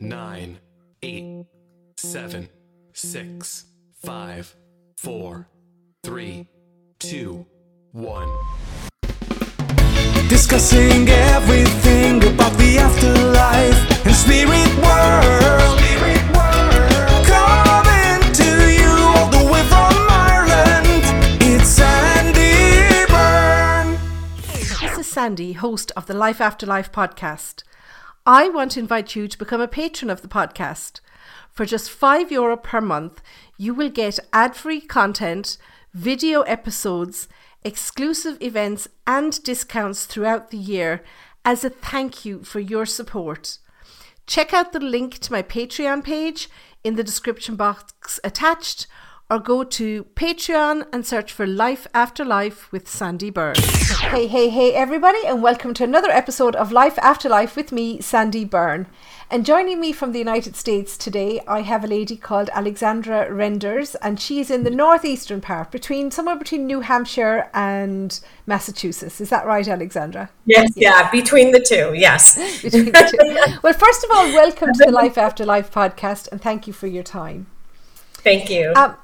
nine, eight, seven, six, five, four, three, two, one. Discussing everything about the afterlife and spirit world. Spirit world. Coming to you all the way from Ireland. It's Sandie Byrne. This is Sandie, host of the Life After Life podcast. I want to invite you to become a patron of the podcast. For just €5 Euro per month, you will get ad free content, video episodes, exclusive events, and discounts throughout the year as a thank you for your support. Check out the link to my Patreon page in the description box attached or go to Patreon and search for Life After Life with Sandie Byrne. Hey, hey, hey, everybody, and welcome to another episode of Life After Life with me, Sandie Byrne. And joining me from the United States today, I have a lady called Alexandra Renders, and she is in the northeastern part, between somewhere between New Hampshire and Massachusetts. Is that right, Alexandra? Yes, yeah, between the two, yes. Between the two. well, first of all, welcome to the Life After Life podcast, and thank you for your time. Thank you. Um,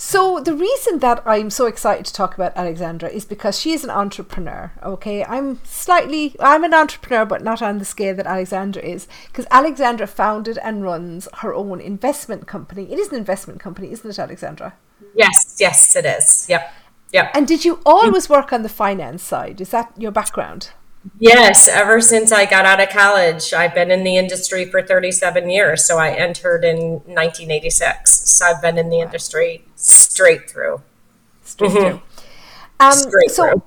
so the reason that I'm so excited to talk about Alexandra is because she is an entrepreneur. Okay, I'm slightly I'm an entrepreneur, but not on the scale that Alexandra is, because Alexandra founded and runs her own investment company. It is an investment company, isn't it, Alexandra? yes, yes, it is. Yep, yep. And did you always work on the finance side? Is that your background? Yes, ever since I got out of college, I've been in the industry for 37 years. So I entered in 1986. So I've been in the industry straight through. Straight Mhm. through. Um, Straight so through.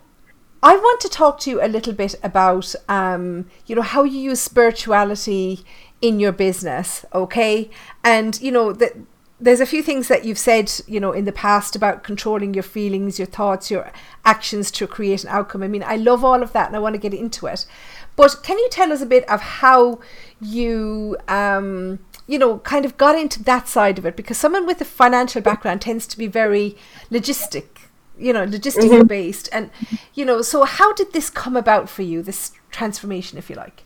I want to talk to you a little bit about, um, you know, how you use spirituality in your business, okay? And you know that there's a few things that you've said, you know, in the past about controlling your feelings, your thoughts, your actions to create an outcome. I mean, I love all of that, and I want to get into it. But can you tell us a bit of how you, um, you know, kind of got into that side of it? Because someone with a financial background tends to be very logistic you know logistical mm-hmm. based and you know so how did this come about for you this transformation if you like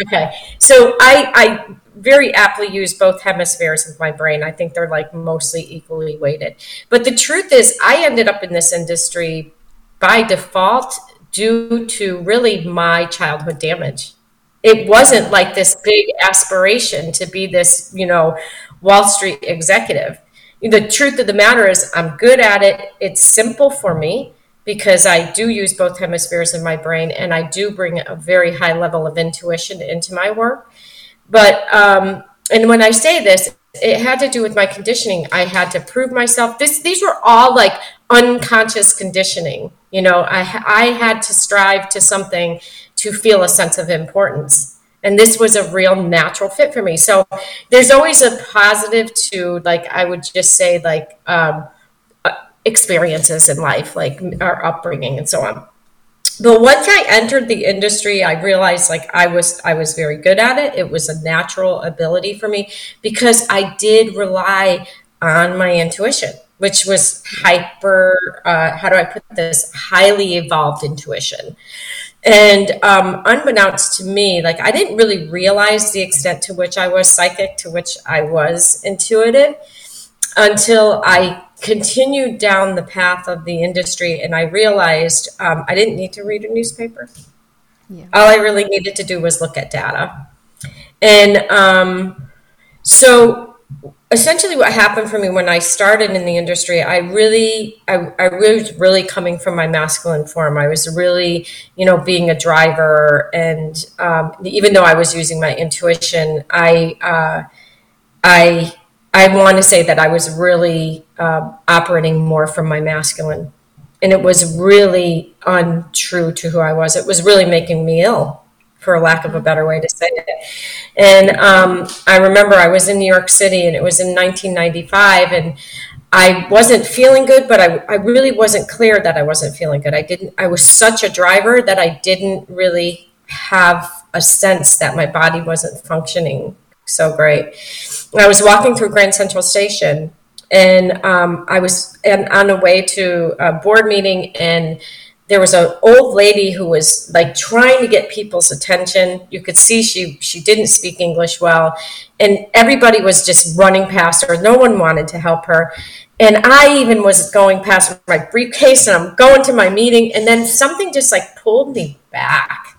Okay, so I, I very aptly use both hemispheres of my brain. I think they're like mostly equally weighted. But the truth is, I ended up in this industry by default due to really my childhood damage. It wasn't like this big aspiration to be this, you know, Wall Street executive. The truth of the matter is, I'm good at it. It's simple for me because I do use both hemispheres in my brain and I do bring a very high level of intuition into my work. But, um, and when I say this, it had to do with my conditioning. I had to prove myself. This, these were all like unconscious conditioning. You know, I, I had to strive to something to feel a sense of importance. And this was a real natural fit for me. So there's always a positive to, like, I would just say, like, um, experiences in life, like our upbringing and so on. But once I entered the industry, I realized like I was I was very good at it. It was a natural ability for me because I did rely on my intuition, which was hyper. Uh, how do I put this? Highly evolved intuition. And um, unbeknownst to me, like I didn't really realize the extent to which I was psychic, to which I was intuitive, until I continued down the path of the industry and I realized um, I didn't need to read a newspaper. Yeah. All I really needed to do was look at data. And um, so essentially what happened for me when I started in the industry, I really, I, I was really coming from my masculine form. I was really, you know, being a driver. And um, even though I was using my intuition, I, uh, I, I want to say that I was really uh, operating more from my masculine, and it was really untrue to who I was. It was really making me ill, for lack of a better way to say it. And um, I remember I was in New York City, and it was in 1995, and I wasn't feeling good, but I, I really wasn't clear that I wasn't feeling good. I didn't. I was such a driver that I didn't really have a sense that my body wasn't functioning so great. I was walking through Grand Central Station, and um, I was and on the way to a board meeting, and there was an old lady who was like trying to get people's attention. You could see she she didn't speak English well, and everybody was just running past her. No one wanted to help her. And I even was going past my briefcase and I'm going to my meeting, and then something just like pulled me back.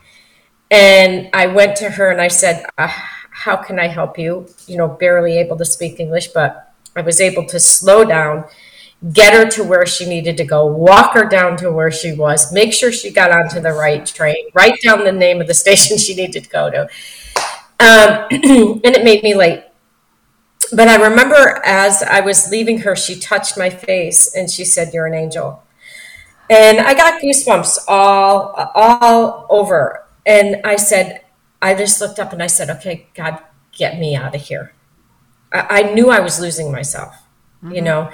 And I went to her and I said, uh, How can I help you? You know, barely able to speak English, but I was able to slow down, get her to where she needed to go, walk her down to where she was, make sure she got onto the right train, write down the name of the station she needed to go to. Um, and it made me late but I remember as I was leaving her, she touched my face and she said, "You're an angel," and I got goosebumps all all over. And I said, I just looked up and I said, "Okay, God, get me out of here." I, I knew I was losing myself, mm-hmm. you know,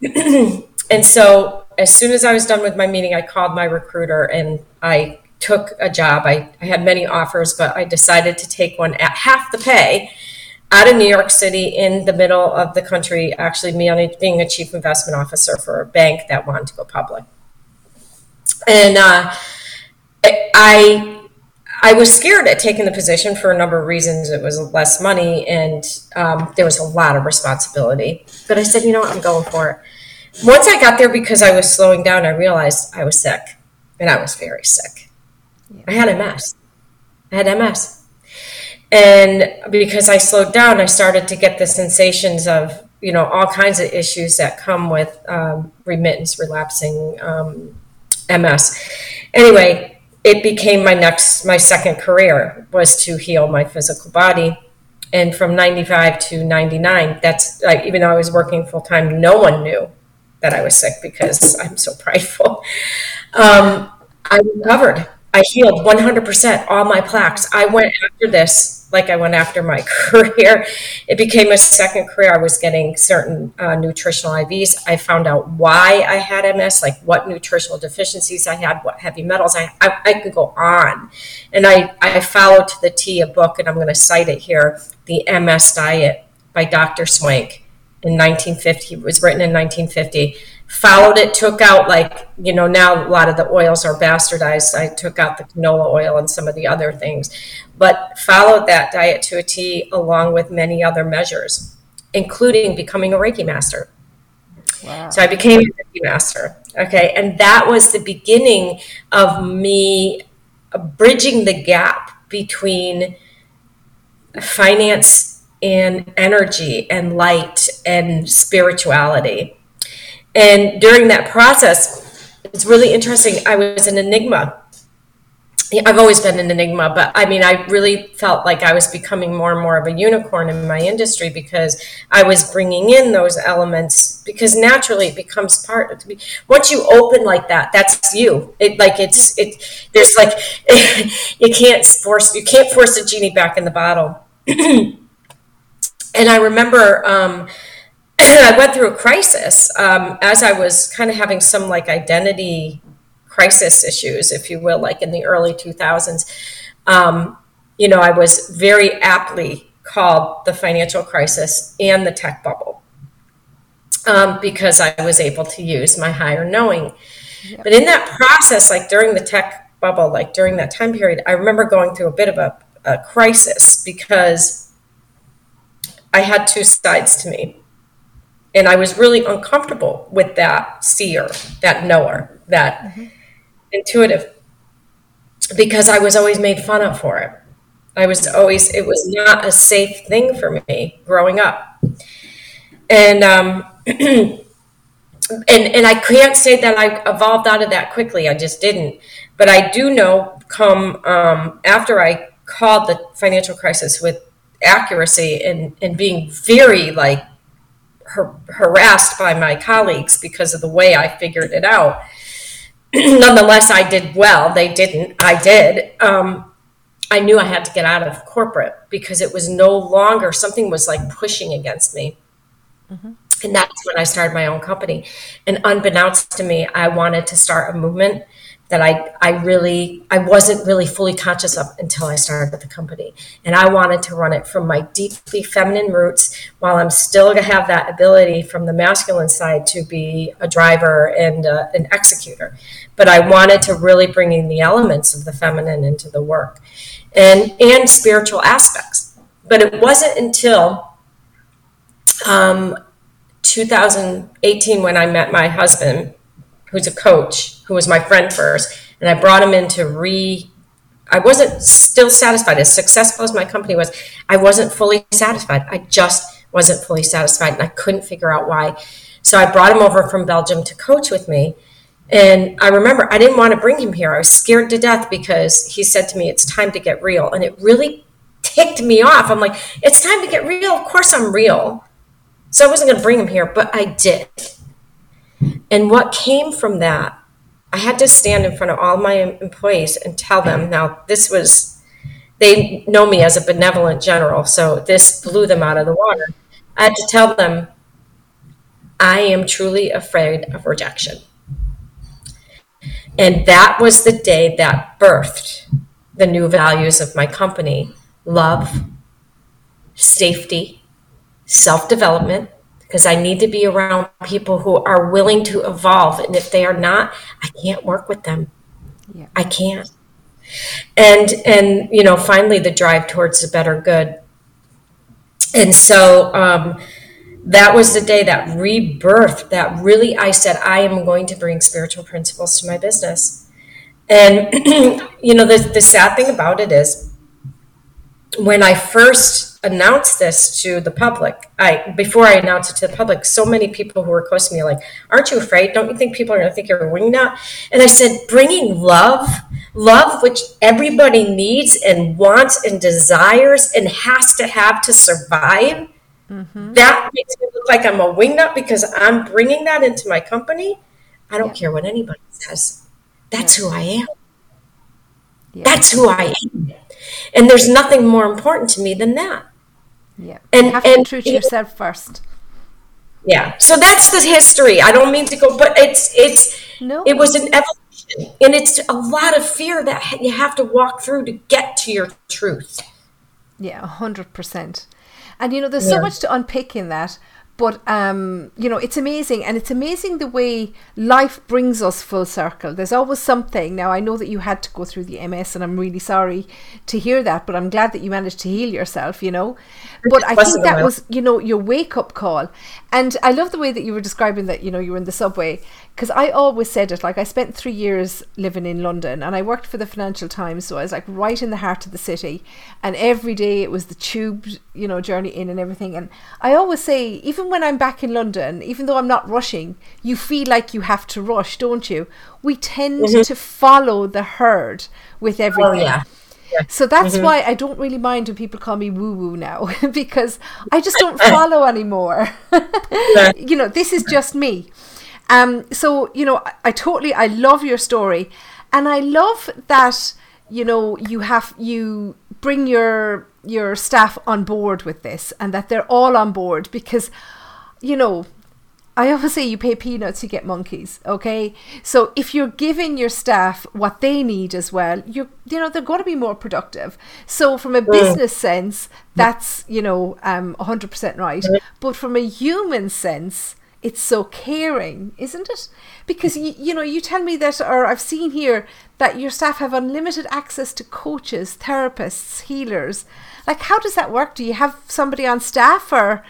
and so as soon as I was done with my meeting, I called my recruiter and I took a job. I, I had many offers, but I decided to take one at half the pay out of New York City in the middle of the country, actually being a chief investment officer for a bank that wanted to go public. And uh, I I was scared at taking the position for a number of reasons. It was less money and um, there was a lot of responsibility. But I said, you know what, I'm going for it. Once I got there, because I was slowing down, I realized I was sick, and I was very sick. Yeah. I had MS. I had MS and because I slowed down, I started to get the sensations of you know all kinds of issues that come with um, remittance, relapsing um, MS. Anyway, it became my next, my second career was to heal my physical body. And from 95 to 99, that's like, even though I was working full time, no one knew that I was sick because I'm so prideful. Um, I recovered. I healed 100% all my plaques. I went after this like I went after my career. It became a second career. I was getting certain uh, nutritional IVs. I found out why I had MS, like what nutritional deficiencies I had, what heavy metals. I, I, I could go on. And I, I followed to the T a book, and I'm going to cite it here The MS Diet by Dr. Swank in 1950. It was written in 1950 followed it, took out like, you know, now a lot of the oils are bastardized. I took out the canola oil and some of the other things, but followed that diet to a T along with many other measures, including becoming a Reiki master. Wow. So I became a Reiki master. Okay. And that was the beginning of me bridging the gap between finance and energy and light and spirituality and during that process, it's really interesting. I was an enigma. I've always been an enigma, but I mean, I really felt like I was becoming more and more of a unicorn in my industry because I was bringing in those elements because naturally it becomes part of me. Once you open like that, that's you. It like it's it. There's like you can't force you can't force a genie back in the bottle. and I remember. Um, I went through a crisis um, as I was kind of having some like identity crisis issues, if you will, like in the early 2000s. Um, you know, I was very aptly called the financial crisis and the tech bubble um, because I was able to use my higher knowing. Yeah. But in that process, like during the tech bubble, like during that time period, I remember going through a bit of a, a crisis because I had two sides to me and I was really uncomfortable with that seer, that knower, that mm-hmm. intuitive, because I was always made fun of for it. I was always, it was not a safe thing for me growing up. And, um, and, and I can't say that I evolved out of that quickly. I just didn't. But I do know come um, after I called the financial crisis with accuracy and, and being very like har- harassed by my colleagues because of the way I figured it out. Nonetheless, I did well. They didn't. I did. Um, I knew I had to get out of corporate because it was no longer something was like pushing against me. Mm-hmm. And that's when I started my own company. And unbeknownst to me, I wanted to start a movement that I, I really I wasn't really fully conscious of until I started the company. And I wanted to run it from my deeply feminine roots while I'm still to have that ability from the masculine side to be a driver and uh, an executor. but I wanted to really bring in the elements of the feminine into the work and, and spiritual aspects. But it wasn't until um, 2018 when I met my husband, who's a coach, who was my friend first, and I brought him in to re. I wasn't still satisfied. As successful as my company was, I wasn't fully satisfied. I just wasn't fully satisfied, and I couldn't figure out why. So I brought him over from Belgium to coach with me. And I remember I didn't want to bring him here. I was scared to death because he said to me, It's time to get real. And it really ticked me off. I'm like, It's time to get real. Of course I'm real. So I wasn't going to bring him here, but I did. And what came from that, I had to stand in front of all my employees and tell them. Now, this was, they know me as a benevolent general, so this blew them out of the water. I had to tell them, I am truly afraid of rejection. And that was the day that birthed the new values of my company love, safety, self development because I need to be around people who are willing to evolve. And if they are not, I can't work with them. Yeah. I can't. And and you know, finally the drive towards the better good. And so um, that was the day that rebirth that really I said I am going to bring spiritual principles to my business. And you know, the, the sad thing about it is when I first announced this to the public, I before I announced it to the public, so many people who were close to me are like, "Aren't you afraid? Don't you think people are going to think you're a wingnut?" And I said, "Bringing love, love which everybody needs and wants and desires and has to have to survive." Mm-hmm. That makes me look like I'm a wingnut because I'm bringing that into my company. I don't yeah. care what anybody says. That's yeah. who I am. Yeah. That's who I am. And there's nothing more important to me than that. Yeah. And you have and, be true to yourself first. Yeah. So that's the history. I don't mean to go, but it's it's no. it was an evolution, and it's a lot of fear that you have to walk through to get to your truth. Yeah, hundred percent. And you know, there's yeah. so much to unpick in that. But um, you know, it's amazing, and it's amazing the way life brings us full circle. There's always something. Now, I know that you had to go through the MS, and I'm really sorry to hear that. But I'm glad that you managed to heal yourself. You know, but I think that was, you know, your wake up call. And I love the way that you were describing that, you know, you were in the subway because I always said it. Like I spent three years living in London and I worked for the Financial Times, so I was like right in the heart of the city. And every day it was the tube, you know, journey in and everything. And I always say, even when I'm back in London, even though I'm not rushing, you feel like you have to rush, don't you? We tend mm-hmm. to follow the herd with everything. Oh, yeah. So that's mm-hmm. why I don't really mind when people call me woo woo now because I just don't follow anymore. you know, this is just me. Um, so you know, I, I totally I love your story, and I love that you know you have you bring your your staff on board with this, and that they're all on board because you know I always say you pay peanuts, you get monkeys. Okay, so if you're giving your staff what they need as well, you you know they're going to be more productive. So from a business sense, that's you know um 100% right. But from a human sense, it's so caring, isn't it? Because you, you know, you tell me that, or I've seen here that your staff have unlimited access to coaches, therapists, healers. Like, how does that work? Do you have somebody on staff, or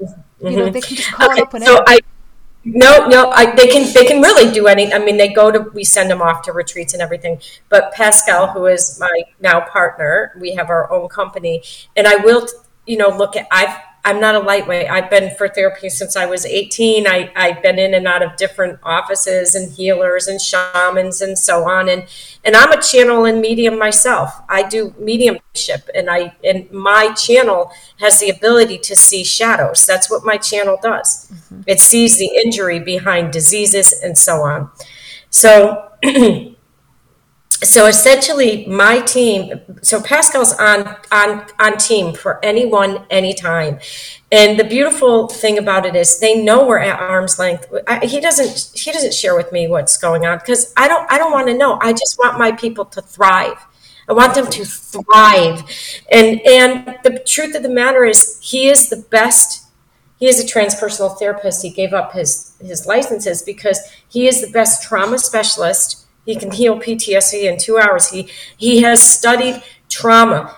you know, they can just call okay, up and so I no no I, they can they can really do any i mean they go to we send them off to retreats and everything but pascal who is my now partner we have our own company and i will you know look at i've I'm not a lightweight. I've been for therapy since I was 18. I, I've been in and out of different offices and healers and shamans and so on. And and I'm a channel and medium myself. I do mediumship and I and my channel has the ability to see shadows. That's what my channel does. Mm-hmm. It sees the injury behind diseases and so on. So so essentially my team so pascal's on on on team for anyone anytime and the beautiful thing about it is they know we're at arm's length I, he doesn't he doesn't share with me what's going on because i don't i don't want to know i just want my people to thrive i want them to thrive and and the truth of the matter is he is the best he is a transpersonal therapist. He gave up his his licenses because he is the best trauma specialist. He can heal PTSD in two hours. He he has studied trauma,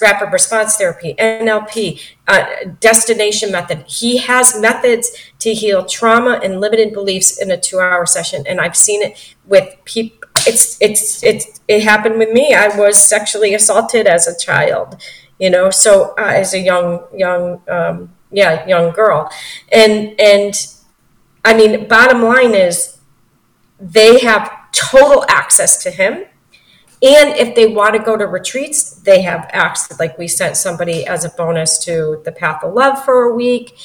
rapid response therapy, NLP, uh, destination method. He has methods to heal trauma and limited beliefs in a two hour session, and I've seen it with people. It's it's it's it happened with me. I was sexually assaulted as a child, you know, so uh, as a young young. Um, yeah, young girl. And and I mean, bottom line is they have total access to him. And if they want to go to retreats, they have access. Like we sent somebody as a bonus to the Path of Love for a week,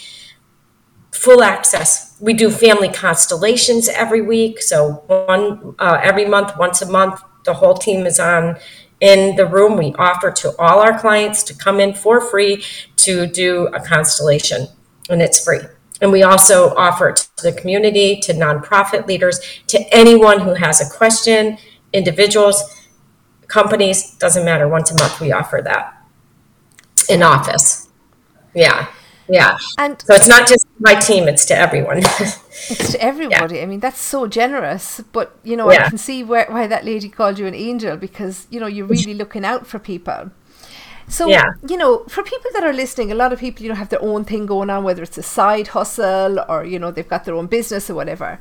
full access. We do family constellations every week. So one uh, every month, once a month, the whole team is on in the room. We offer to all our clients to come in for free to do a constellation, and it's free. And we also offer it to the community, to nonprofit leaders, to anyone who has a question, individuals, companies, doesn't matter. Once a month, we offer that in office. Yeah. Yeah. And so it's not just my team, it's to everyone. it's to everybody. Yeah. I mean, that's so generous. But, you know, yeah. I can see where, why that lady called you an angel because, you know, you're really looking out for people. So, yeah. you know, for people that are listening, a lot of people, you know, have their own thing going on, whether it's a side hustle or, you know, they've got their own business or whatever.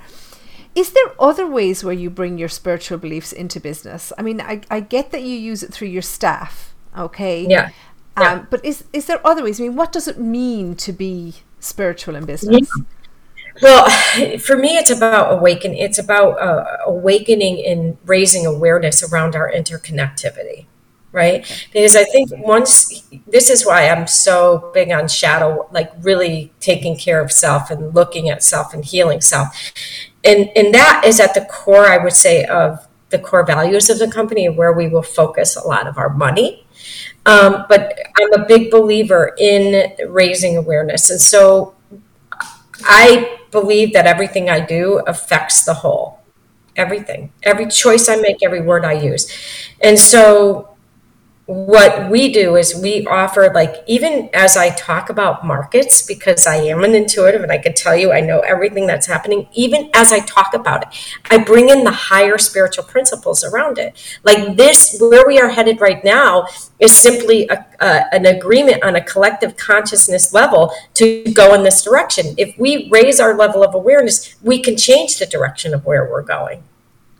Is there other ways where you bring your spiritual beliefs into business? I mean, I, I get that you use it through your staff, okay? Yeah. Yeah. Um, but is is there other ways? I mean, what does it mean to be spiritual in business? Yeah. Well, for me, it's about awaken. It's about uh, awakening and raising awareness around our interconnectivity, right? Because I think once this is why I'm so big on shadow, like really taking care of self and looking at self and healing self, and and that is at the core, I would say, of the core values of the company, where we will focus a lot of our money um, but I'm a big believer in raising awareness. And so I believe that everything I do affects the whole. Everything. Every choice I make, every word I use. And so what we do is we offer like even as i talk about markets because i am an intuitive and i can tell you i know everything that's happening even as i talk about it i bring in the higher spiritual principles around it. Like this where we are headed right now is simply a, a, an agreement on a collective consciousness level to go in this direction. If we raise our level of awareness we can change the direction of where we're going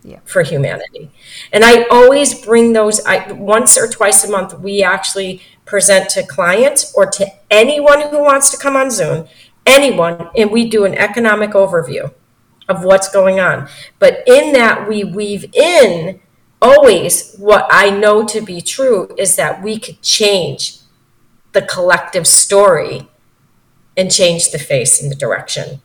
yeah. for humanity. And I always bring those I, once or twice a month. We actually present to clients or to anyone who wants to come on Zoom, anyone, and we do an economic overview of what's going on. But in that, we weave in always what I know to be true is that we could change the collective story and change the face and the direction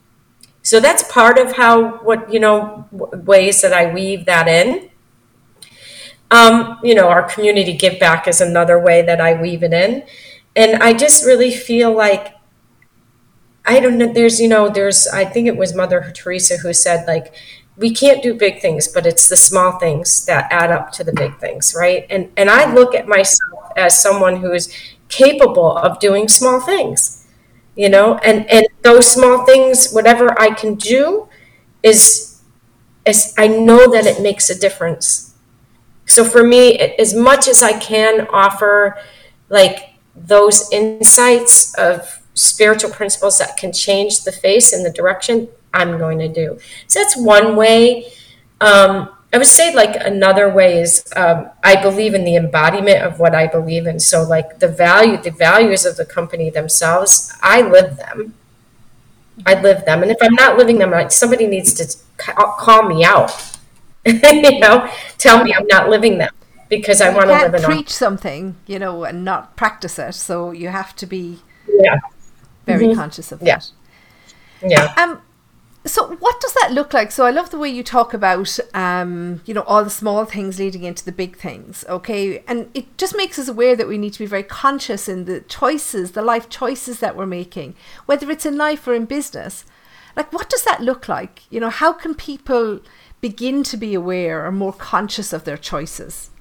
so that's part of how what you know ways that I weave that in. Um, you know, our community give back is another way that I weave it in, and I just really feel like I don't know. There's you know, there's I think it was Mother Teresa who said like we can't do big things, but it's the small things that add up to the big things, right? And and I look at myself as someone who is capable of doing small things you know and and those small things whatever i can do is is i know that it makes a difference. So for me as much as i can offer like those insights of spiritual principles that can change the face and the direction i'm going to do. So that's one way. Um, I would say like another way is um, I believe in the embodiment of what I believe in. So like the value, the values of the company themselves, I live them. I live them, and if I'm not living them, like somebody needs to call me out. you know, tell me I'm not living them because I want to live. Preach something, you know, and not practice it. So you have to be yeah very mm-hmm. conscious of yeah. that. Yeah. Um, so what does that look like? So I love the way you talk about, um, you know, all the small things leading into the big things. Okay, and it just makes us aware that we need to be very conscious in the choices, the life choices that we're making, whether it's in life or in business. Like, what does that look like? You know, how can people begin to be aware or more conscious of their choices?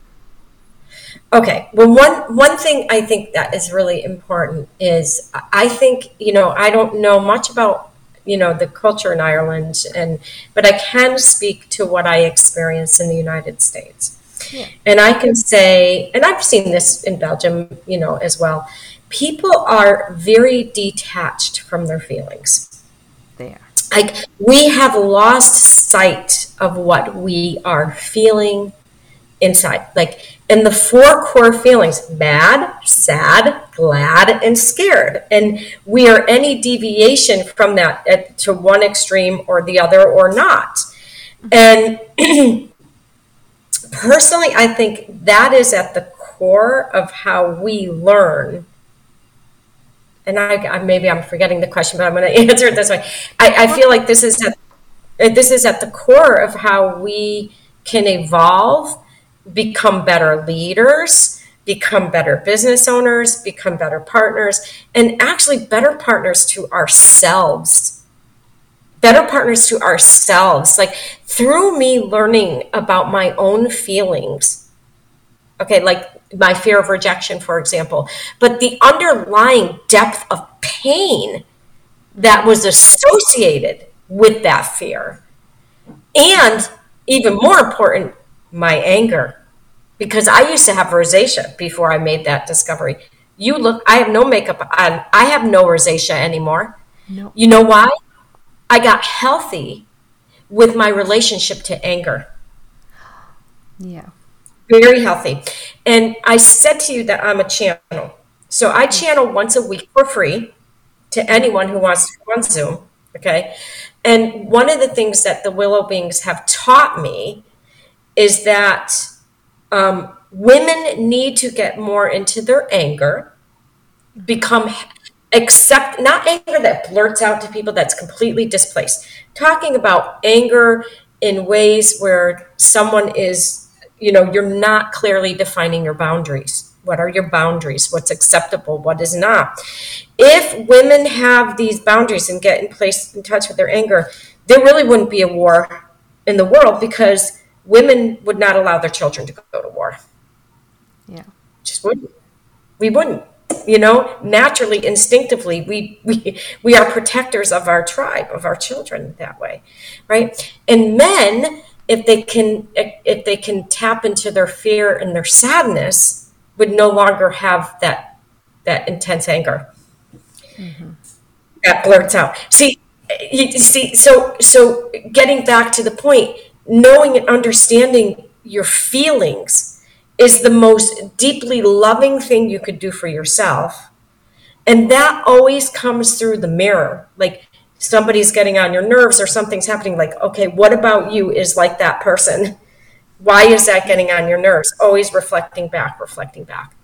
Okay. Well, one one thing I think that is really important is I think you know I don't know much about you know the culture in Ireland, and but I can speak to what I experience in the United States, yeah. and I can say, and I've seen this in Belgium, you know, as well. People are very detached from their feelings. They are. Like we have lost sight of what we are feeling inside. Like and the four core feelings mad, sad, glad, and scared. And we are any deviation from that at, to one extreme or the other or not. And personally, I think that is at the core of how we learn. And I, maybe I'm forgetting the question, but I'm going to answer it this way. I, I feel like this is at, this is at the core of how we can evolve become better leaders, become better business owners, become better partners, and actually better partners to ourselves. Better partners to ourselves. Like through me learning about my own feelings. Okay, like my fear of rejection, for example, but the underlying depth of pain that was associated with that fear. And even more important, my anger because I used to have rosacea before I made that discovery. You look, I have no makeup on. I have no rosacea anymore. No. You know why? I got healthy with my relationship to anger. Yeah. Very healthy. And I said to you that I'm a channel. So I mm-hmm. channel once a week for free to anyone who wants to go on Zoom. Okay. And one of the things that the Willow Beings have taught me is that um, women need to get more into their anger, become accept not anger that blurts out to people that's completely displaced. Talking about anger in ways where someone is, you know, you're not clearly defining your boundaries. What are your boundaries? What's acceptable? What is not? If women have these boundaries and get in place in touch with their anger, there really wouldn't be a war in the world because women would not allow their children to go to war. Yeah. Just wouldn't. We wouldn't. You know, naturally, instinctively, we, we we are protectors of our tribe, of our children that way. Right? And men, if they can if they can tap into their fear and their sadness, would no longer have that that intense anger. Mm-hmm. That blurts out. See, you see, so so getting back to the point, knowing and understanding your feelings is the most deeply loving thing you could do for yourself. And that always comes through the mirror. Like somebody's getting on your nerves or something's happening, like, okay, what about you is like that person? Why is that getting on your nerves? Always reflecting back, reflecting back.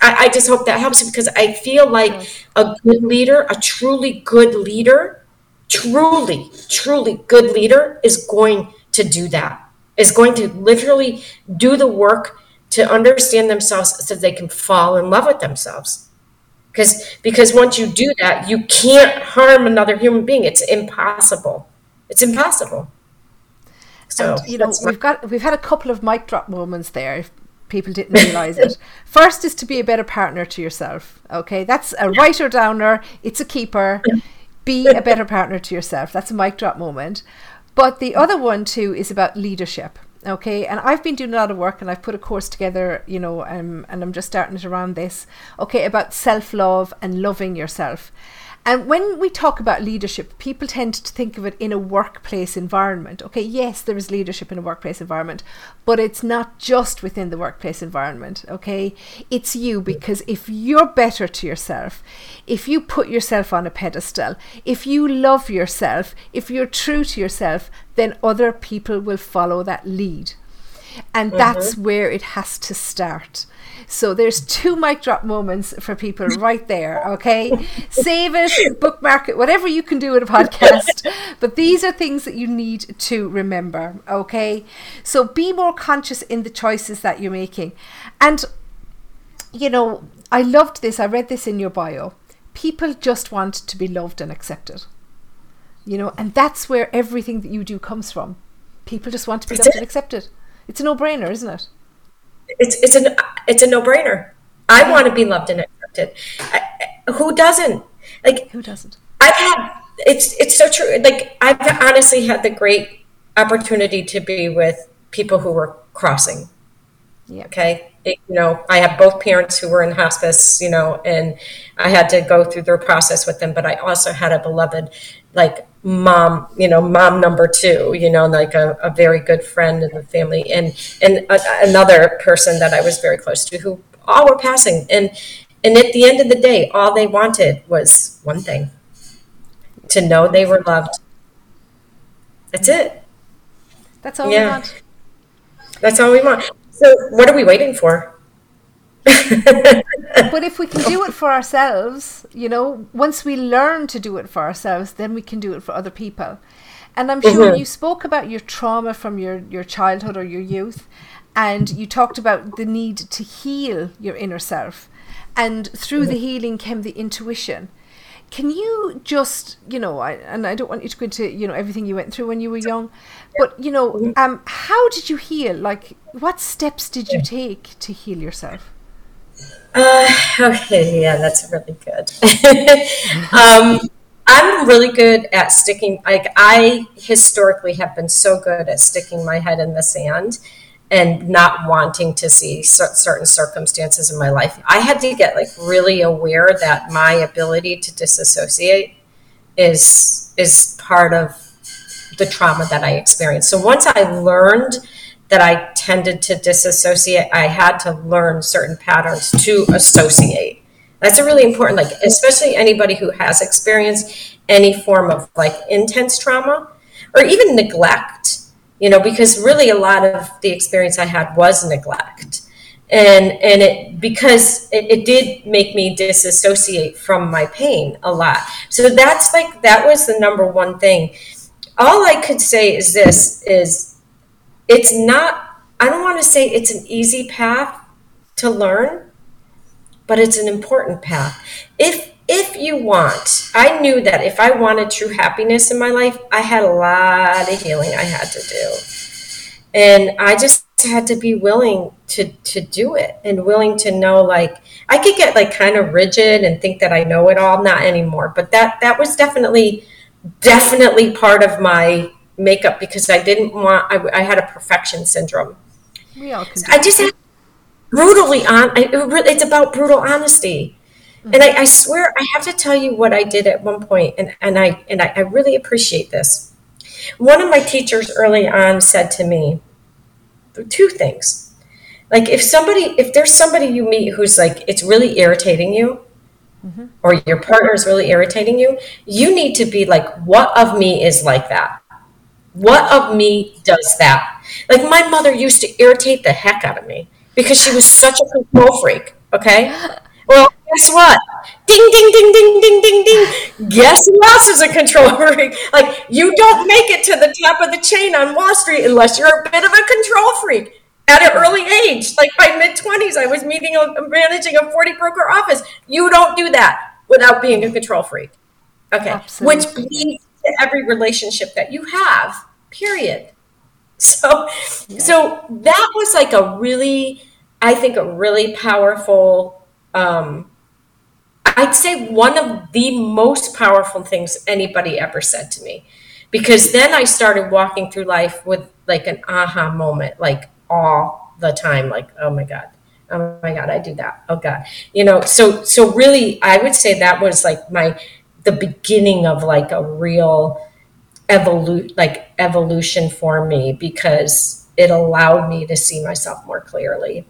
I, I just hope that helps because I feel like a good leader, a truly good leader, truly, truly good leader is going to do that, is going to literally do the work to understand themselves so they can fall in love with themselves. Because because once you do that, you can't harm another human being. It's impossible. It's impossible. So and, you know we've got we've had a couple of mic drop moments there. If people didn't realize it. First is to be a better partner to yourself. Okay, that's a writer downer. It's a keeper. Be a better partner to yourself. That's a mic drop moment. But the other one too is about leadership. Okay, and I've been doing a lot of work, and I've put a course together, you know, um, and I'm just starting it around this. Okay, about self love and loving yourself. And when we talk about leadership, people tend to think of it in a workplace environment. Okay, yes, there is leadership in a workplace environment, but it's not just within the workplace environment. Okay, it's you because if you're better to yourself, if you put yourself on a pedestal, if you love yourself, if you're true to yourself, then other people will follow that lead. And mm-hmm. that's where it has to start. So there's two mic drop moments for people right there, okay? Save it, bookmark it, whatever you can do with a podcast. But these are things that you need to remember, okay? So be more conscious in the choices that you're making. And, you know, I loved this. I read this in your bio. People just want to be loved and accepted. You know, and that's where everything that you do comes from. People just want to be loved and accepted. It's a no brainer, isn't it? it's it's an it's a no brainer. I want to be loved and accepted. I, who doesn't? Like Who doesn't? I've had it's it's so true. Like I've honestly had the great opportunity to be with people who were crossing. Yeah. Okay. It- you know, I have both parents who were in hospice, you know, and I had to go through their process with them, but I also had a beloved, like, mom, you know, mom number two, you know, like a, a very good friend in the family, and and a, another person that I was very close to, who all were passing, and and at the end of the day, all they wanted was one thing: to know they were loved. That's it. That's all we want. That's all we want. So, what are we waiting for? But if we can do it for ourselves, you know, once we learn to do it for ourselves, then we can do it for other people. And I'm sure Mhm. you spoke about your trauma from your, your childhood or your youth, and you talked about the need to heal your inner self. And through the healing came the intuition. Can you just, you know, I, and I don't want you to go into, you know, everything you went through when you were young, but, you know, um, how did you heal? Like, what steps did you take to heal yourself? Uh, okay, yeah, that's really good. um, I'm really good at sticking. Like I historically have been so good at sticking my head in the sand and not wanting to see certain circumstances in my life. I had to get like really aware that my ability to disassociate is is part of the trauma that I experienced. So once I learned that I tended to disassociate, I had to learn certain patterns to associate. That's a really important, like, especially anybody who has experienced any form of like intense trauma or even neglect, you know, because really a lot of the experience I had was neglect. And, and it because it, it did make me disassociate from my pain a lot. So that's like that was the number one thing. All I could say is this is it's not I don't want to say it's an easy path to learn, but it's an important path. If if you want, I knew that if I wanted true happiness in my life, I had a lot of healing I had to do. And I just had to be willing to to do it and willing to know like I could get like kind of rigid and think that I know it all, not anymore. But that that was definitely definitely part of my makeup because I didn't want I, I had a perfection syndrome. We all can do I just had brutally on. I, it's about brutal honesty, and I, I swear I have to tell you what I did at one point, and and I and I, I really appreciate this. One of my teachers early on said to me two things. Like if somebody, if there's somebody you meet who's like it's really irritating you, mm-hmm. or your partner is really irritating you, you need to be like, what of me is like that? What of me does that? Like my mother used to irritate the heck out of me because she was such a control freak. Okay. Well, guess what? Ding, ding, ding, ding, ding, ding, ding. Guess who else is a control freak? Like you don't make it to the top of the chain on Wall Street unless you're a bit of a control freak. At an early age, like by mid twenties, I was meeting a managing a forty broker office. You don't do that without being a control freak. Okay, Absolutely. which bleeds every relationship that you have. Period. So, so that was like a really, I think, a really powerful. Um, I'd say one of the most powerful things anybody ever said to me, because then I started walking through life with like an aha moment, like all the time, like oh my god, oh my god, I do that, oh god, you know. So, so really, I would say that was like my the beginning of like a real evolu- like evolution for me because it allowed me to see myself more clearly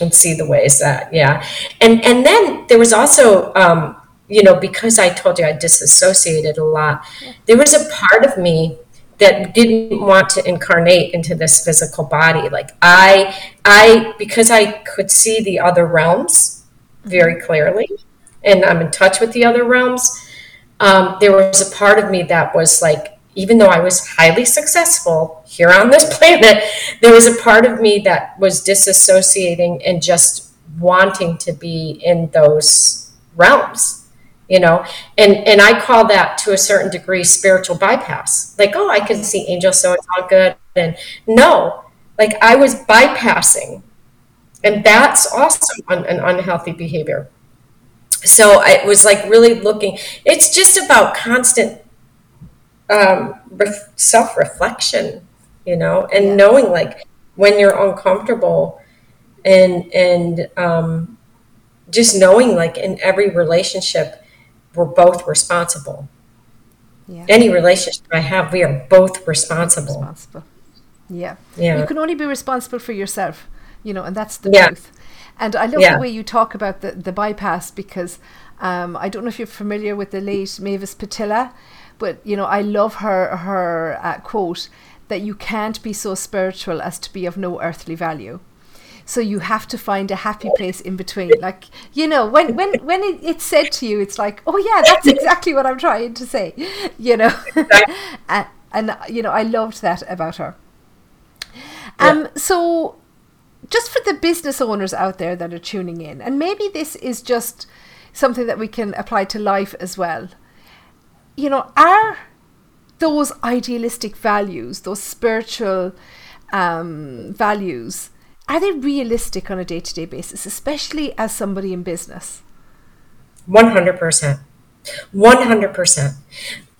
and see the ways that yeah. And and then there was also um you know because i told you i disassociated a lot there was a part of me that didn't want to incarnate into this physical body. Like i i because i could see the other realms very clearly and i'm in touch with the other realms um, there was a part of me that was like, even though I was highly successful here on this planet, there was a part of me that was disassociating and just wanting to be in those realms, you know. And and I call that to a certain degree spiritual bypass. Like, oh, I can see angels, so it's all good. And no, like I was bypassing And that's also an, an unhealthy behavior. So I was like really looking, it's just about constant um, ref- self reflection, you know, and Yeah. knowing like when you're uncomfortable and, and, um, just knowing like in every relationship, we're both responsible. Yeah. Any relationship I have, we are both responsible. responsible. Yeah. Yeah. You can only be responsible for yourself, you know, and that's the Yeah. truth. And I love Yeah. the way you talk about the, the bypass because um, I don't know if you're familiar with the late Mavis Pittilla, but you know, I love her her uh, quote that you can't be so spiritual as to be of no earthly value. So you have to find a happy place in between. Like you know, when when when it, it's said to you, it's like, oh yeah, that's exactly what I'm trying to say. You know, and, and you know, I loved that about her. Um, so just for the business owners out there that are tuning in, and maybe this is just something that we can apply to life as well. You know, are those idealistic values, those spiritual um, values, are they realistic on a day to day basis, especially as somebody in business? 100%. 100%.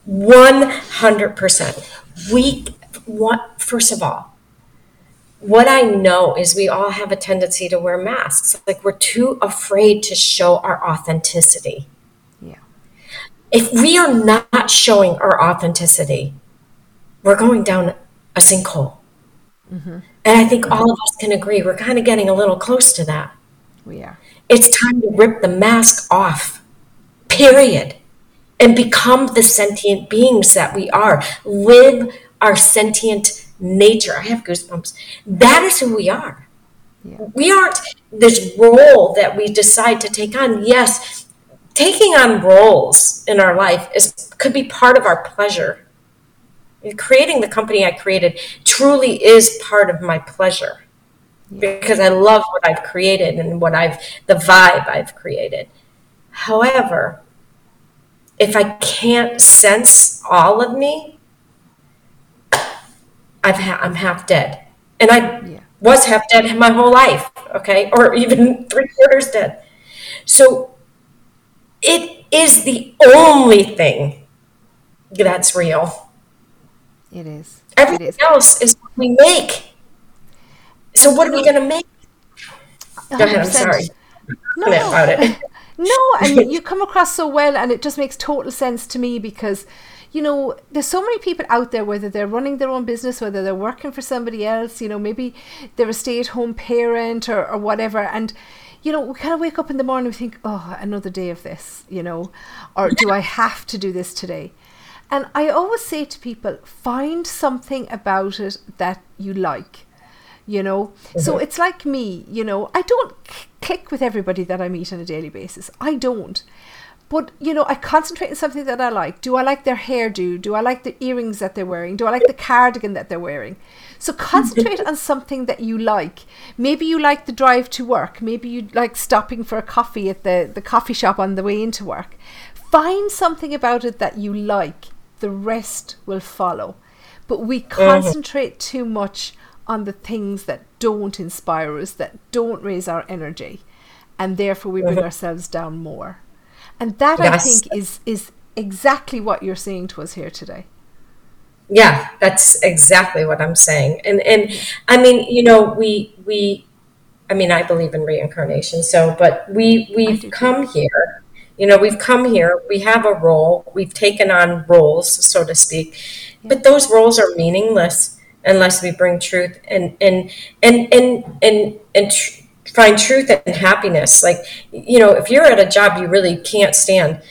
100%. We, want, first of all, what I know is we all have a tendency to wear masks. Like we're too afraid to show our authenticity. Yeah. If we are not showing our authenticity, we're going down a sinkhole. Mm-hmm. And I think all of us can agree we're kind of getting a little close to that. We are. It's time to rip the mask off, period, and become the sentient beings that we are. Live our sentient nature. I have goosebumps. That is who we are. Yeah. We aren't this role that we decide to take on. Yes, taking on roles in our life is could be part of our pleasure. Creating the company I created truly is part of my pleasure because I love what I've created and what I've the vibe I've created. However, if I can't sense all of me, I've ha- I'm half dead, and I Yeah. was half dead my whole life. Okay, or even three quarters dead. So it is the only thing that's real. It is. It Everything is. else is what we make. So what are we going to make? Go ahead. I'm sorry. No, it. No, and you come across so well, and it just makes total sense to me because, you know, there's so many people out there, whether they're running their own business, whether they're working for somebody else, you know, maybe they're a stay at home parent or, or whatever. And, you know, we kind of wake up in the morning and we think, oh, another day of this, you know, or do I have to do this today? And I always say to people, find something about it that you like you know so mm-hmm. it's like me you know i don't c- click with everybody that i meet on a daily basis i don't but you know i concentrate on something that i like. Do i like their hairdo? Do i like the earrings that they're wearing? Do i like the cardigan that they're wearing? So concentrate on something that you like. Maybe you like the drive to work. Maybe you like stopping for a coffee at the, the coffee shop on the way into work. Find something about it that you like. The rest will follow. But we uh-huh. concentrate too much on the things that don't inspire us, that don't raise our energy, and therefore we bring uh-huh. ourselves down more. And that I think is is exactly what you're saying to us here today. Yeah, that's exactly what I'm saying. And and I mean, you know, we we I mean, I believe in reincarnation. So, but we we've come here. You know, we've come here. We have a role. We've taken on roles, so to speak. But those roles are meaningless unless we bring truth and and and and and and tr- find truth and happiness. Like, you know, if you're at a job you really can't stand,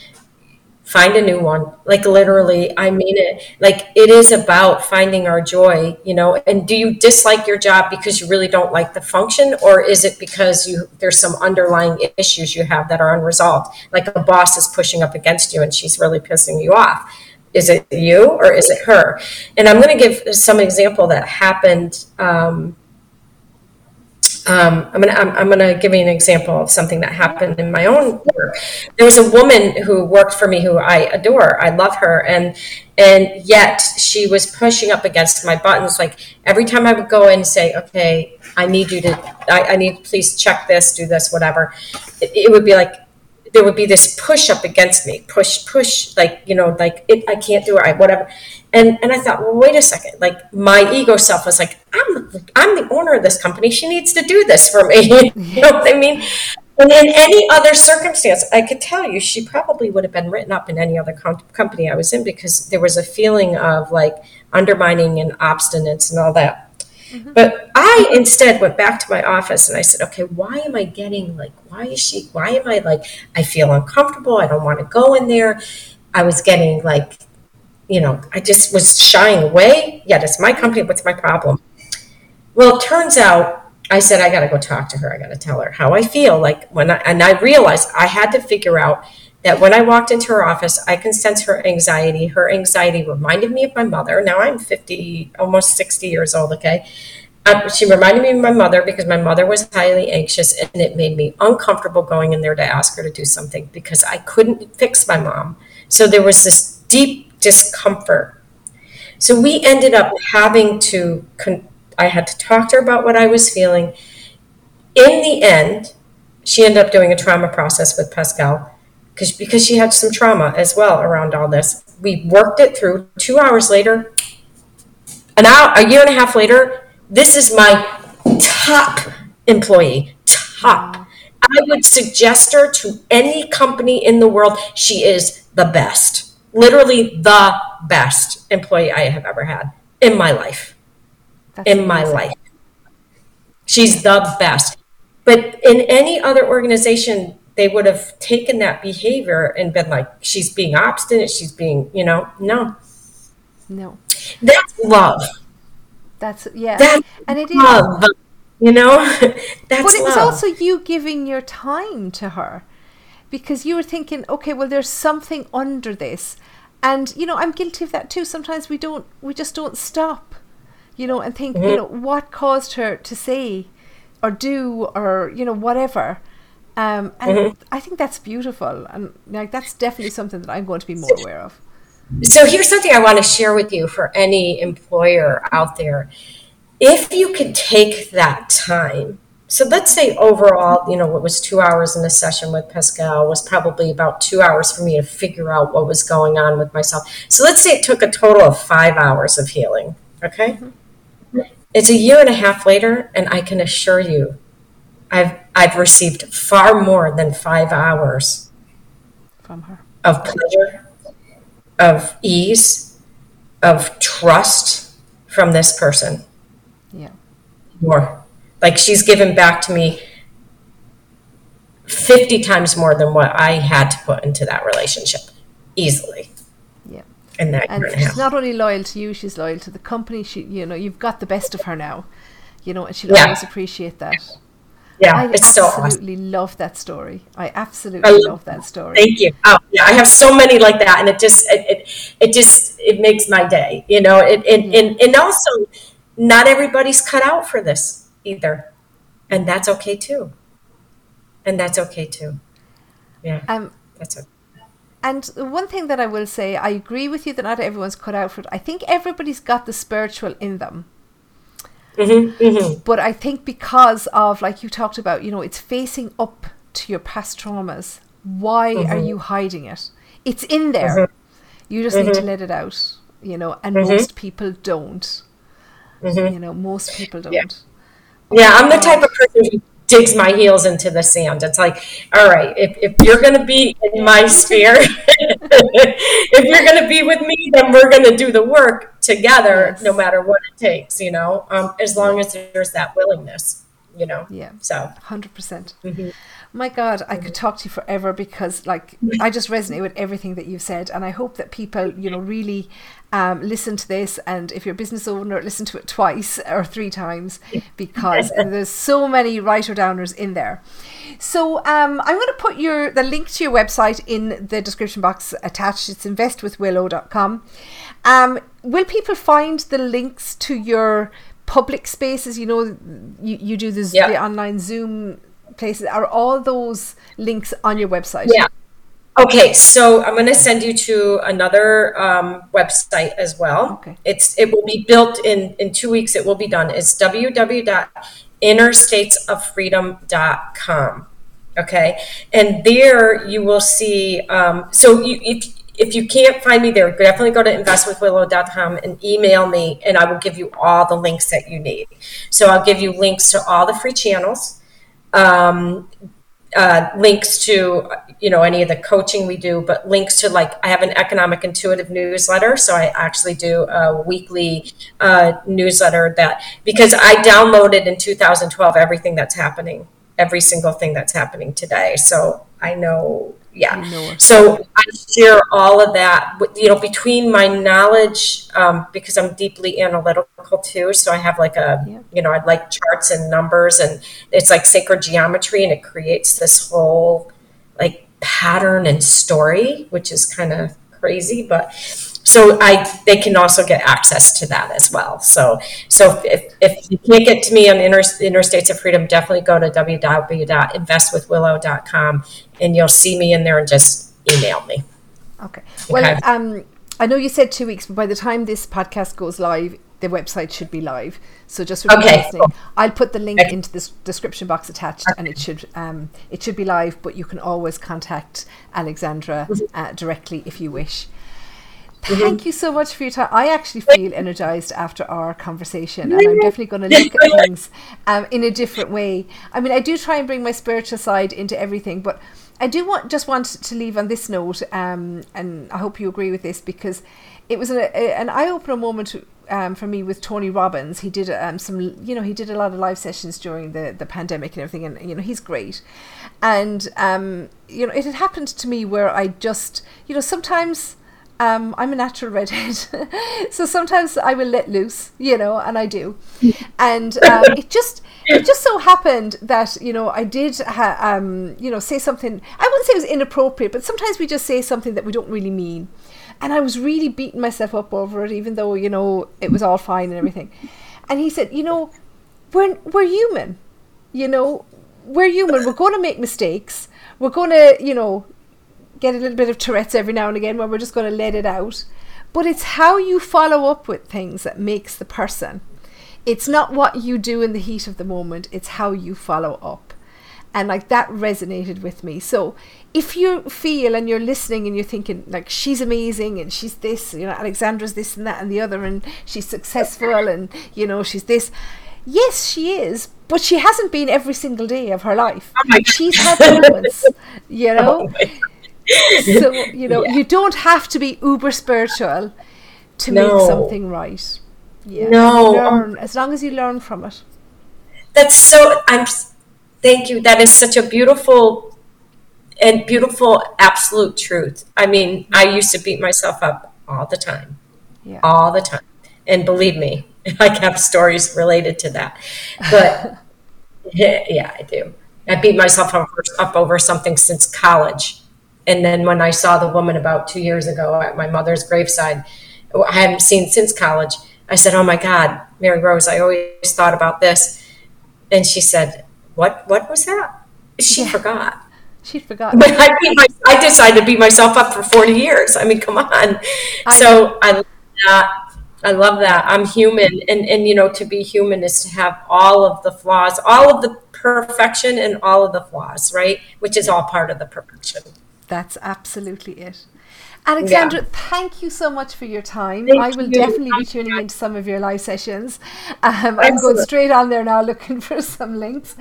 find a new one. Like literally i mean it. Like it is about finding our joy you know? And do you dislike your job because you really don't like the function? Or is it because you there's some underlying issues you have that are unresolved? Like a boss is pushing up against you and she's really pissing you off. Is it you or is it her? And i'm going to give some example that happened um, um, I'm gonna I'm, I'm, gonna give you an example of something that happened in my own work. There was a woman who worked for me who I adore. I love her, and and yet she was pushing up against my buttons. Like every time I would go in and say, "Okay, I need you to, I, I need please check this, do this, whatever," it, it would be like there would be this push up against me, push, push, like you know, like it, I can't do it, I, whatever. And and I thought, well, wait a second. Like my ego self was like, I'm I'm the owner of this company. She needs to do this for me. you know what I mean? And in any other circumstance, I could tell you, she probably would have been written up in any other com- company I was in because there was a feeling of like undermining and obstinance and all that. Mm-hmm. But I instead went back to my office and I said, okay, why am I getting like, why is she, why am I like, I feel uncomfortable. I don't want to go in there. I was getting like, you know, I just was shying away. Yeah, it's my company. What's my problem? Well, it turns out I said, I got to go talk to her. I got to tell her how I feel. Like when I, and I realized I had to figure out that when I walked into her office, I can sense her anxiety. Her anxiety reminded me of my mother. Now I'm 50, almost 60 years old, okay? Uh, she reminded me of my mother because my mother was highly anxious and it made me uncomfortable going in there to ask her to do something because I couldn't fix my mom. So there was this deep discomfort. So we ended up having to, con- I had to talk to her about what I was feeling. In the end, she ended up doing a trauma process with Pascal because because she had some trauma as well around all this. We worked it through. Two hours later, an hour, a year and a half later, this is my top employee. Top. I would suggest her to any company in the world. She is the best literally the best employee I have ever had in my life. That's in amazing. my life. She's the best. But in any other organization, they would have taken that behavior and been like, she's being obstinate, she's being, you know, no. No. That's love. That's, yeah. That's and it is. Love. You know, that's But it was also you giving your time to her because you were thinking, okay, well, there's something under this. And, you know, I'm guilty of that too. Sometimes we don't, we just don't stop, you know, and think, mm-hmm. you know, what caused her to say or do or, you know, whatever. Um, and mm-hmm. I think that's beautiful. And like, that's definitely something that I'm going to be more aware of. So here's something I want to share with you for any employer out there. If you could take that time so let's say overall, you know, what was two hours in a session with Pascal was probably about two hours for me to figure out what was going on with myself. So let's say it took a total of five hours of healing. Okay. Mm-hmm. It's a year and a half later, and I can assure you, I've I've received far more than five hours from her of pleasure, of ease, of trust from this person. Yeah. More like she's given back to me 50 times more than what I had to put into that relationship easily. Yeah. And that and she's not only loyal to you, she's loyal to the company. She, you know, you've got the best of her now, you know, and she'll yeah. always appreciate that. Yeah, I it's so absolutely love that story. I absolutely I love, love, that story. Thank you. Oh, yeah, I have so many like that, and it just it it, it just it makes my day. You know, it, it yeah. and and also not everybody's cut out for this either. And that's okay too. And that's okay too. Yeah. Um, that's okay. And one thing that I will say, I agree with you that not everyone's cut out for it. I think everybody's got the spiritual in them. Mm-hmm, mm-hmm. But I think because of, like you talked about, you know, it's facing up to your past traumas. Why mm-hmm. are you hiding it? It's in there. Mm-hmm. You just need to mm-hmm. let it out, you know, and mm-hmm. most people don't. You know, most people don't. Yeah. Yeah, I'm the type of person who digs my heels into the sand. It's like, all right, if, if you're going to be in my sphere, if you're going to be with me, then we're going to do the work together, yes. no matter what it takes, you know, um, as long as there's that willingness, you know? Yeah. So, 100%. percent mm-hmm. My God, I could talk to you forever because, like, I just resonate with everything that you've said, and I hope that people, you know, really um, listen to this. And if you're a business owner, listen to it twice or three times because there's so many writer downers in there. So um, I'm going to put your the link to your website in the description box attached. It's investwithwillow.com. Um, will people find the links to your public spaces, you know, you, you do this, Yeah. the online Zoom places. Are all those links on your website? Yeah. Okay, so I'm going to send you to another um, website as well. Okay. It's it will be built in in two weeks. It will be done. It's www.interstatesoffreedom.com. Okay, and there you will see. Um, so you, if if you can't find me there, definitely go to investwithwillow.com and email me, and I will give you all the links that you need. So I'll give you links to all the free channels. Um, uh, links to you know any of the coaching we do but links to like i have an economic intuitive newsletter so i actually do a weekly uh, newsletter that because i downloaded in 2012 everything that's happening every single thing that's happening today so i know yeah You know so i share all of that you know between my knowledge um, because i'm deeply analytical too so i have like a Yeah. you know i like charts and numbers and it's like sacred geometry and it creates this whole like pattern and story which is kind of crazy but so i they can also get access to that as well so so if, if you can't get to me on inter, interstates of freedom definitely go to www.investwithwillow.com and you'll see me in there and just email me Okay. Well, Okay. um, I know you said two weeks, but by the time this podcast goes live, the website should be live. So just for Okay, listening, cool. I'll put the link Okay. into this description box attached, and it should um, it should be live. But you can always contact Alexandra Mm-hmm. uh, directly if you wish. Thank you so much for your time. I actually feel energized after our conversation, and I'm definitely going to look at things um, in a different way. I mean, I do try and bring my spiritual side into everything, but I do want just want to leave on this note, um, and I hope you agree with this because it was a, a, an eye opener moment um, for me with Tony Robbins. He did um, some, you know, he did a lot of live sessions during the the pandemic and everything, and you know, he's great. And um, you know, it had happened to me where I just, you know, sometimes um, I'm a natural redhead, so sometimes I will let loose, you know, and I do. And um, it just it just so happened that you know I did ha- um, you know say something. I wouldn't say it was inappropriate, but sometimes we just say something that we don't really mean. And I was really beating myself up over it, even though you know it was all fine and everything. And he said, you know, we're we're human, you know, we're human. We're going to make mistakes. We're going to you know get a little bit of Tourette's every now and again where we're just going to let it out. But it's how you follow up with things that makes the person. It's not what you do in the heat of the moment, it's how you follow up. And like that resonated with me. So if you feel and you're listening and you're thinking like she's amazing and she's this, you know, Alexandra's this and that and the other and she's successful and you know, she's this. Yes, she is, but she hasn't been every single day of her life. Oh. She's had moments, you know so you know Yeah. you don't have to be uber spiritual to No. make something right yeah No. learn as long as you learn from it That's so. I'm. Thank you. That is such a beautiful and beautiful absolute truth. I mean, I used to beat myself up all the time, yeah all the time, and believe me, I have stories related to that. But yeah, I do. I beat myself up, up over something since college, and then when I saw the woman about two years ago at my mother's graveside, I hadn't seen since college. I said, "Oh my God, Mary Rose, I always thought about this." And she said, "What? What was that?" She forgot. she'd forgotten But I, beat my, I decided to beat myself up for 40 years. I mean, come on. so I love that. I love that. I'm human. And, and, you know, to be human is to have all of the flaws, all of the perfection and all of the flaws, right? Which is all part of the perfection. That's absolutely it Alexandra, thank you so much for your time. Thank I will you. definitely be tuning into some of your live sessions. Um, I'm going straight on there now looking for some links.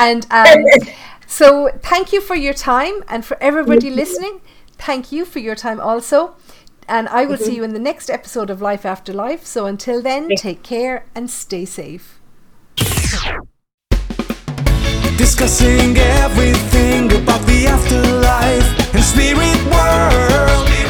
And um, so, thank you for your time. And for everybody listening, thank you for your time also. And I will see you in the next episode of Life After Life. So, until then, take care and stay safe. Discussing everything about the afterlife and spirit world.